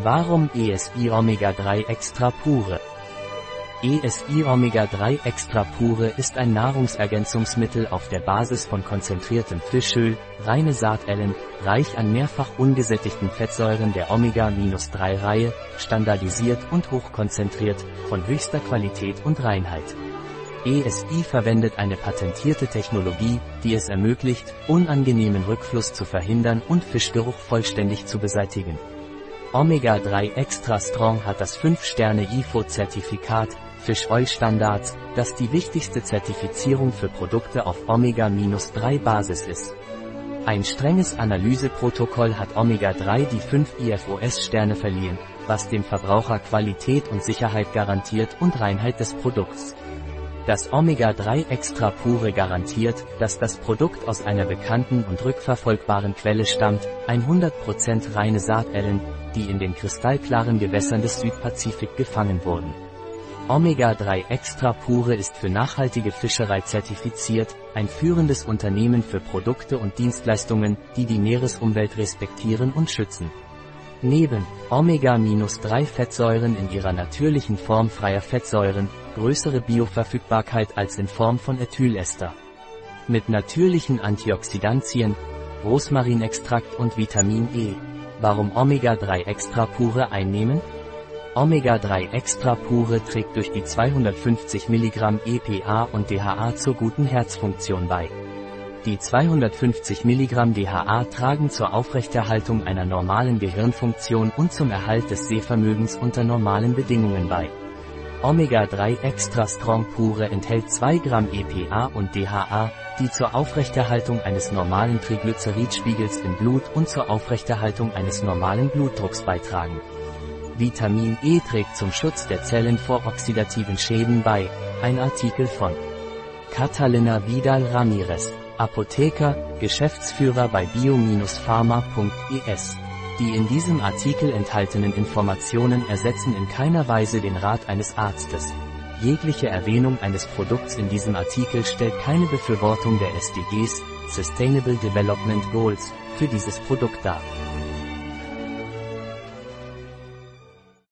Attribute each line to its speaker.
Speaker 1: Warum ESI Omega 3 Extra Pure? ESI Omega 3 Extra Pure ist ein Nahrungsergänzungsmittel auf der Basis von konzentriertem Fischöl, reine Saatellen, reich an mehrfach ungesättigten Fettsäuren der Omega-3-Reihe, standardisiert und hochkonzentriert, von höchster Qualität und Reinheit. ESI verwendet eine patentierte Technologie, die es ermöglicht, unangenehmen Rückfluss zu verhindern und Fischgeruch vollständig zu beseitigen. Omega-3 Extra Strong hat das 5-Sterne-IFO-Zertifikat, Fish Oil Standards, das die wichtigste Zertifizierung für Produkte auf Omega-3-Basis ist. Ein strenges Analyseprotokoll hat Omega-3 die 5 IFOS-Sterne verliehen, was dem Verbraucher Qualität und Sicherheit garantiert und Reinheit des Produkts. Das Omega-3 Extra Pure garantiert, dass das Produkt aus einer bekannten und rückverfolgbaren Quelle stammt, 100% reine Saatellen, die in den kristallklaren Gewässern des Südpazifik gefangen wurden. Omega-3 Extra Pure ist für nachhaltige Fischerei zertifiziert, ein führendes Unternehmen für Produkte und Dienstleistungen, die die Meeresumwelt respektieren und schützen. Neben Omega-3 Fettsäuren in ihrer natürlichen Form freier Fettsäuren, größere Bioverfügbarkeit als in Form von Ethylester. Mit natürlichen Antioxidantien, Rosmarinextrakt und Vitamin E. Warum Omega-3 Extra Pure einnehmen? Omega-3 Extra Pure trägt durch die 250 mg EPA und DHA zur guten Herzfunktion bei. Die 250 mg DHA tragen zur Aufrechterhaltung einer normalen Gehirnfunktion und zum Erhalt des Sehvermögens unter normalen Bedingungen bei. Omega-3 Extra Strong Pure enthält 2 Gramm EPA und DHA, die zur Aufrechterhaltung eines normalen Triglyceridspiegels im Blut und zur Aufrechterhaltung eines normalen Blutdrucks beitragen. Vitamin E trägt zum Schutz der Zellen vor oxidativen Schäden bei. Ein Artikel von Catalina Vidal Ramirez, Apotheker, Geschäftsführer bei bio-pharma.es. Die in diesem Artikel enthaltenen Informationen ersetzen in keiner Weise den Rat eines Arztes. Jegliche Erwähnung eines Produkts in diesem Artikel stellt keine Befürwortung der SDGs, Sustainable Development Goals, für dieses Produkt dar.